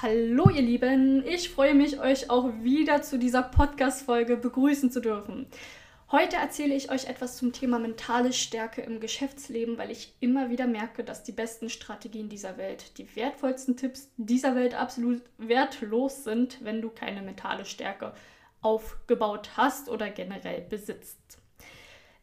Hallo ihr Lieben, ich freue mich, euch auch wieder zu dieser Podcast-Folge begrüßen zu dürfen. Heute erzähle ich euch etwas zum Thema mentale Stärke im Geschäftsleben, weil ich immer wieder merke, dass die besten Strategien dieser Welt, die wertvollsten Tipps dieser Welt absolut wertlos sind, wenn du keine mentale Stärke aufgebaut hast oder generell besitzt.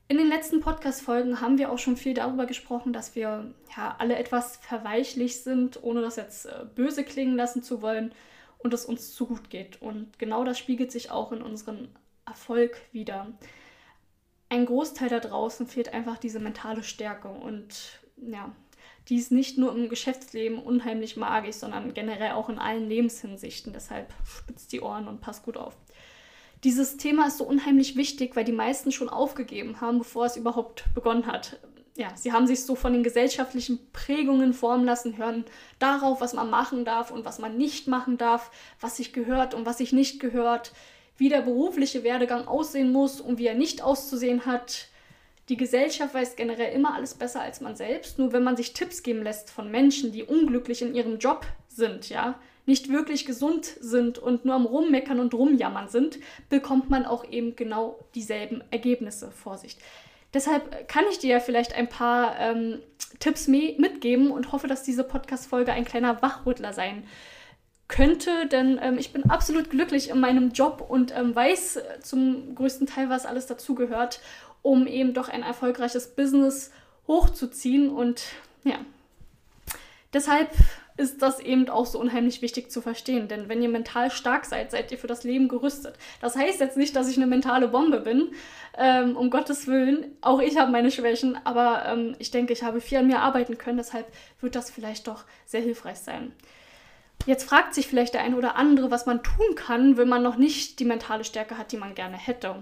In den letzten Podcast-Folgen haben wir auch schon viel darüber gesprochen, dass wir ja alle etwas verweichlich sind, ohne das jetzt äh, böse klingen lassen zu wollen und es uns zu gut geht. Und genau das spiegelt sich auch in unserem Erfolg wieder. Ein Großteil da draußen fehlt einfach diese mentale Stärke und ja, die ist nicht nur im Geschäftsleben unheimlich magisch, sondern generell auch in allen Lebenshinsichten. Deshalb spitzt die Ohren und passt gut auf dieses Thema ist so unheimlich wichtig, weil die meisten schon aufgegeben haben, bevor es überhaupt begonnen hat. Ja, sie haben sich so von den gesellschaftlichen Prägungen formen lassen, hören darauf, was man machen darf und was man nicht machen darf, was sich gehört und was sich nicht gehört, wie der berufliche Werdegang aussehen muss und wie er nicht auszusehen hat. Die Gesellschaft weiß generell immer alles besser als man selbst. Nur wenn man sich Tipps geben lässt von Menschen, die unglücklich in ihrem Job sind, ja, nicht wirklich gesund sind und nur am Rummeckern und Rumjammern sind, bekommt man auch eben genau dieselben Ergebnisse. Vorsicht. Deshalb kann ich dir ja vielleicht ein paar ähm, Tipps mitgeben und hoffe, dass diese Podcast-Folge ein kleiner Wachrüttler sein könnte, denn ähm, ich bin absolut glücklich in meinem Job und ähm, weiß äh, zum größten Teil, was alles dazugehört, um eben doch ein erfolgreiches Business hochzuziehen und ja. Deshalb ist das eben auch so unheimlich wichtig zu verstehen. Denn wenn ihr mental stark seid, seid ihr für das Leben gerüstet. Das heißt jetzt nicht, dass ich eine mentale Bombe bin, ähm, um Gottes Willen. Auch ich habe meine Schwächen, aber ähm, ich denke, ich habe viel an mir arbeiten können. Deshalb wird das vielleicht doch sehr hilfreich sein. Jetzt fragt sich vielleicht der eine oder andere, was man tun kann, wenn man noch nicht die mentale Stärke hat, die man gerne hätte.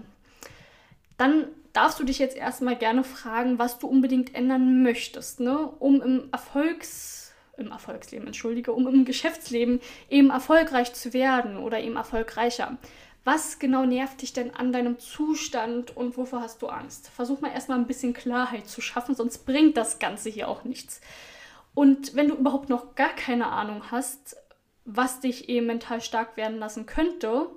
Dann darfst du dich jetzt erstmal gerne fragen, was du unbedingt ändern möchtest, ne? um im Erfolgs im Erfolgsleben, entschuldige, um im Geschäftsleben eben erfolgreich zu werden oder eben erfolgreicher. Was genau nervt dich denn an deinem Zustand und wovor hast du Angst? Versuch mal erstmal ein bisschen Klarheit zu schaffen, sonst bringt das Ganze hier auch nichts. Und wenn du überhaupt noch gar keine Ahnung hast, was dich eben mental stark werden lassen könnte,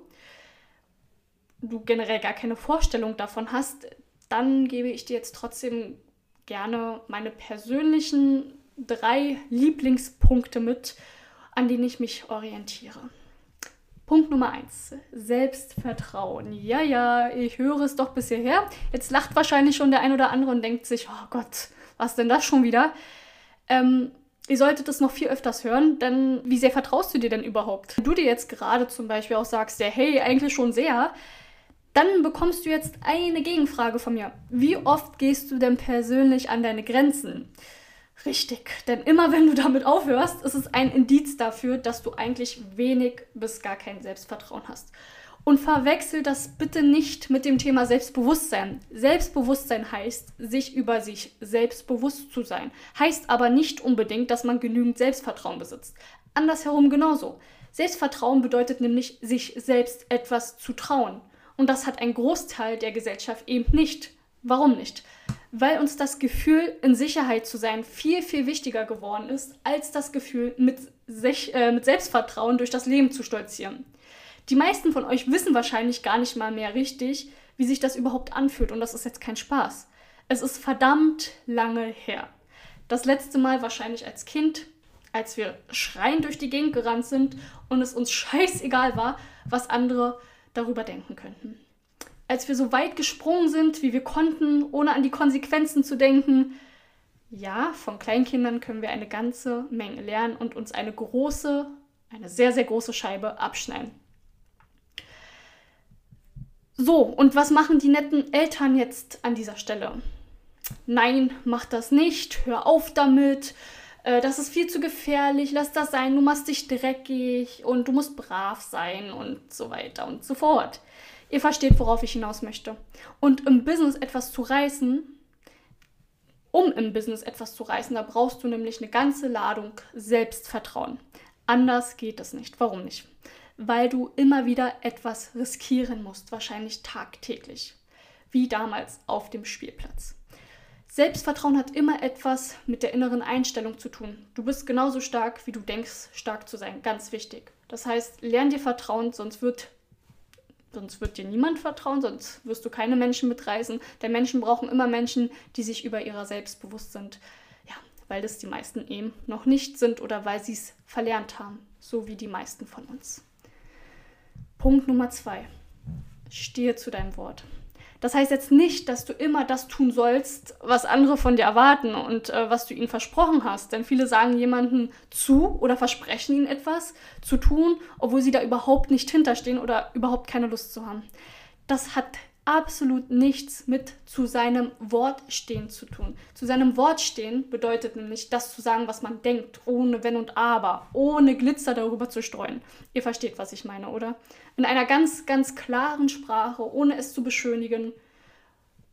du generell gar keine Vorstellung davon hast, dann gebe ich dir jetzt trotzdem gerne meine persönlichen drei Lieblingspunkte mit, an denen ich mich orientiere. Punkt Nummer eins: Selbstvertrauen. Ja, ja, ich höre es doch bis hierher. Jetzt lacht wahrscheinlich schon der ein oder andere und denkt sich, oh Gott, was denn das schon wieder? Ähm, ihr solltet es noch viel öfters hören, denn wie sehr vertraust du dir denn überhaupt? Wenn du dir jetzt gerade zum Beispiel auch sagst, ja, hey, eigentlich schon sehr, dann bekommst du jetzt eine Gegenfrage von mir. Wie oft gehst du denn persönlich an deine Grenzen? Richtig, denn immer wenn du damit aufhörst, ist es ein Indiz dafür, dass du eigentlich wenig bis gar kein Selbstvertrauen hast. Und verwechsel das bitte nicht mit dem Thema Selbstbewusstsein. Selbstbewusstsein heißt, sich über sich selbstbewusst zu sein. Heißt aber nicht unbedingt, dass man genügend Selbstvertrauen besitzt. Andersherum genauso. Selbstvertrauen bedeutet nämlich, sich selbst etwas zu trauen. Und das hat ein Großteil der Gesellschaft eben nicht. Warum nicht? Weil uns das Gefühl, in Sicherheit zu sein, viel, viel wichtiger geworden ist, als das Gefühl, mit, sich, äh, mit Selbstvertrauen durch das Leben zu stolzieren. Die meisten von euch wissen wahrscheinlich gar nicht mal mehr richtig, wie sich das überhaupt anfühlt. Und das ist jetzt kein Spaß. Es ist verdammt lange her. Das letzte Mal wahrscheinlich als Kind, als wir schreiend durch die Gegend gerannt sind und es uns scheißegal war, was andere darüber denken könnten als wir so weit gesprungen sind, wie wir konnten, ohne an die Konsequenzen zu denken. Ja, von Kleinkindern können wir eine ganze Menge lernen und uns eine große, eine sehr, sehr große Scheibe abschneiden. So, und was machen die netten Eltern jetzt an dieser Stelle? Nein, mach das nicht, hör auf damit, äh, das ist viel zu gefährlich, lass das sein, du machst dich dreckig und du musst brav sein und so weiter und so fort. Ihr versteht, worauf ich hinaus möchte. Und im Business etwas zu reißen, um im Business etwas zu reißen, da brauchst du nämlich eine ganze Ladung Selbstvertrauen. Anders geht es nicht. Warum nicht? Weil du immer wieder etwas riskieren musst, wahrscheinlich tagtäglich. Wie damals auf dem Spielplatz. Selbstvertrauen hat immer etwas mit der inneren Einstellung zu tun. Du bist genauso stark, wie du denkst, stark zu sein. Ganz wichtig. Das heißt, lern dir Vertrauen, sonst wird, sonst wird dir niemand vertrauen, sonst wirst du keine Menschen mitreißen. Denn Menschen brauchen immer Menschen, die sich über ihrer selbst bewusst sind. Ja, weil das die meisten eben noch nicht sind oder weil sie es verlernt haben. So wie die meisten von uns. Punkt Nummer zwei. Stehe zu deinem Wort. Das heißt jetzt nicht, dass du immer das tun sollst, was andere von dir erwarten und äh, was du ihnen versprochen hast. Denn viele sagen jemandem zu oder versprechen ihnen etwas zu tun, obwohl sie da überhaupt nicht hinterstehen oder überhaupt keine Lust zu haben. Das hat absolut nichts mit zu seinem Wort stehen zu tun. Zu seinem Wort stehen bedeutet nämlich, das zu sagen, was man denkt, ohne Wenn und Aber, ohne Glitzer darüber zu streuen. Ihr versteht, was ich meine, oder? In einer ganz, ganz klaren Sprache, ohne es zu beschönigen.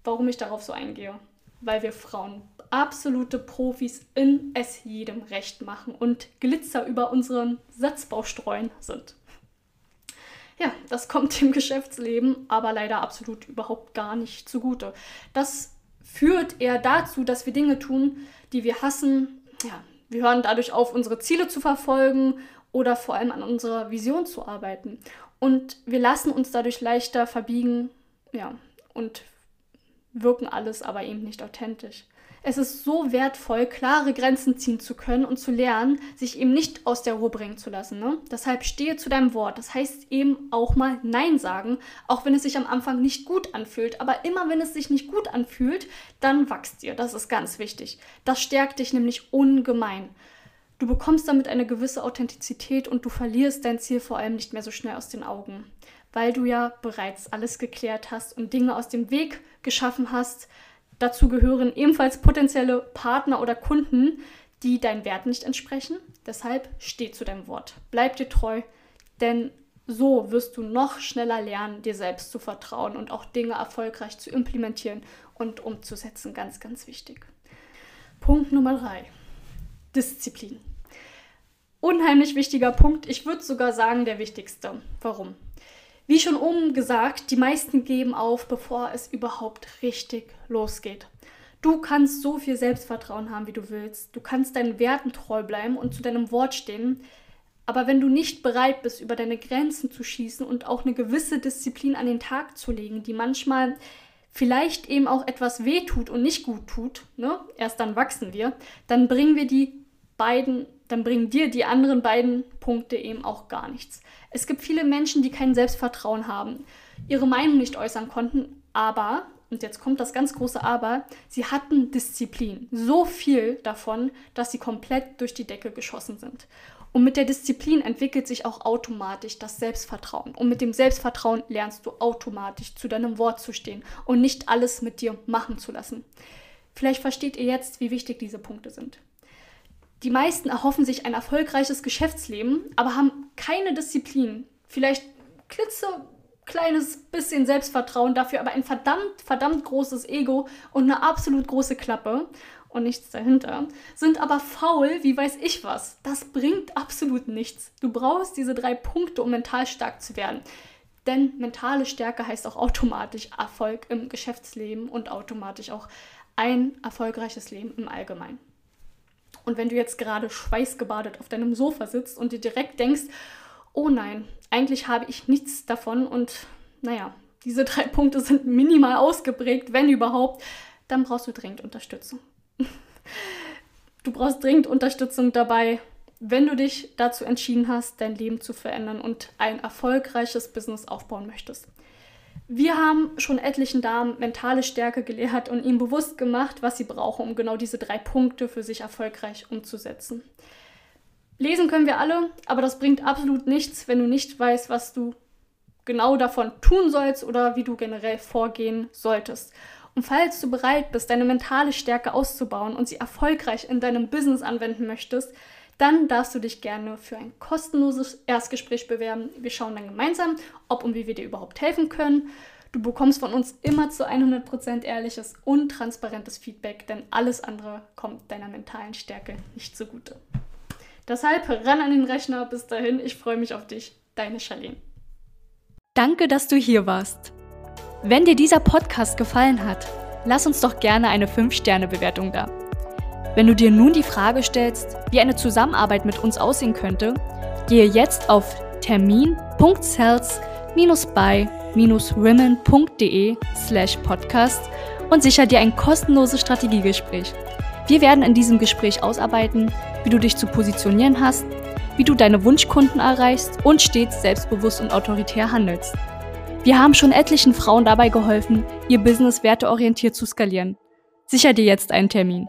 Warum ich darauf so eingehe? Weil wir Frauen absolute Profis in es jedem recht machen und Glitzer über unseren Satzbau streuen sind ja, das kommt dem Geschäftsleben aber leider absolut überhaupt gar nicht zugute. Das führt eher dazu, dass wir Dinge tun, die wir hassen. Ja, wir hören dadurch auf, unsere Ziele zu verfolgen oder vor allem an unserer Vision zu arbeiten. Und wir lassen uns dadurch leichter verbiegen, ja, und wirken alles aber eben nicht authentisch. Es ist so wertvoll, klare Grenzen ziehen zu können und zu lernen, sich eben nicht aus der Ruhe bringen zu lassen. Ne? Deshalb stehe zu deinem Wort. Das heißt eben auch mal Nein sagen, auch wenn es sich am Anfang nicht gut anfühlt. Aber immer wenn es sich nicht gut anfühlt, dann wachst dir. Das ist ganz wichtig. Das stärkt dich nämlich ungemein. Du bekommst damit eine gewisse Authentizität und du verlierst dein Ziel vor allem nicht mehr so schnell aus den Augen, weil du ja bereits alles geklärt hast und Dinge aus dem Weg geschaffen hast, Dazu gehören ebenfalls potenzielle Partner oder Kunden, die deinen Wert nicht entsprechen. Deshalb steh zu deinem Wort. Bleib dir treu, denn so wirst du noch schneller lernen, dir selbst zu vertrauen und auch Dinge erfolgreich zu implementieren und umzusetzen. Ganz, ganz wichtig. Punkt Nummer drei. Disziplin. Unheimlich wichtiger Punkt. Ich würde sogar sagen, der wichtigste. Warum? Wie schon oben gesagt, die meisten geben auf, bevor es überhaupt richtig losgeht. Du kannst so viel Selbstvertrauen haben, wie du willst. Du kannst deinen Werten treu bleiben und zu deinem Wort stehen. Aber wenn du nicht bereit bist, über deine Grenzen zu schießen und auch eine gewisse Disziplin an den Tag zu legen, die manchmal vielleicht eben auch etwas wehtut und nicht gut tut, ne? erst dann wachsen wir, dann bringen wir die beiden, dann bringen dir die anderen beiden Punkte eben auch gar nichts. Es gibt viele Menschen, die kein Selbstvertrauen haben, ihre Meinung nicht äußern konnten, aber, und jetzt kommt das ganz große Aber, sie hatten Disziplin. So viel davon, dass sie komplett durch die Decke geschossen sind. Und mit der Disziplin entwickelt sich auch automatisch das Selbstvertrauen. Und mit dem Selbstvertrauen lernst du automatisch zu deinem Wort zu stehen und nicht alles mit dir machen zu lassen. Vielleicht versteht ihr jetzt, wie wichtig diese Punkte sind. Die meisten erhoffen sich ein erfolgreiches Geschäftsleben, aber haben keine Disziplin. Vielleicht klitze kleines bisschen Selbstvertrauen, dafür aber ein verdammt, verdammt großes Ego und eine absolut große Klappe und nichts dahinter, sind aber faul, wie weiß ich was. Das bringt absolut nichts. Du brauchst diese drei Punkte, um mental stark zu werden. Denn mentale Stärke heißt auch automatisch Erfolg im Geschäftsleben und automatisch auch ein erfolgreiches Leben im Allgemeinen. Und wenn du jetzt gerade schweißgebadet auf deinem Sofa sitzt und dir direkt denkst, oh nein, eigentlich habe ich nichts davon und naja, diese drei Punkte sind minimal ausgeprägt, wenn überhaupt, dann brauchst du dringend Unterstützung. Du brauchst dringend Unterstützung dabei, wenn du dich dazu entschieden hast, dein Leben zu verändern und ein erfolgreiches Business aufbauen möchtest. Wir haben schon etlichen Damen mentale Stärke gelehrt und ihnen bewusst gemacht, was sie brauchen, um genau diese drei Punkte für sich erfolgreich umzusetzen. Lesen können wir alle, aber das bringt absolut nichts, wenn du nicht weißt, was du genau davon tun sollst oder wie du generell vorgehen solltest. Und falls du bereit bist, deine mentale Stärke auszubauen und sie erfolgreich in deinem Business anwenden möchtest, dann darfst du dich gerne für ein kostenloses Erstgespräch bewerben. Wir schauen dann gemeinsam, ob und wie wir dir überhaupt helfen können. Du bekommst von uns immer zu 100% ehrliches und transparentes Feedback, denn alles andere kommt deiner mentalen Stärke nicht zugute. Deshalb ran an den Rechner. Bis dahin, ich freue mich auf dich. Deine Charlene. Danke, dass du hier warst. Wenn dir dieser Podcast gefallen hat, lass uns doch gerne eine 5-Sterne-Bewertung da. Wenn du dir nun die Frage stellst, wie eine Zusammenarbeit mit uns aussehen könnte, gehe jetzt auf termin.cells-by-women.de slash podcast und sicher dir ein kostenloses Strategiegespräch. Wir werden in diesem Gespräch ausarbeiten, wie du dich zu positionieren hast, wie du deine Wunschkunden erreichst und stets selbstbewusst und autoritär handelst. Wir haben schon etlichen Frauen dabei geholfen, ihr Business werteorientiert zu skalieren. Sicher dir jetzt einen Termin.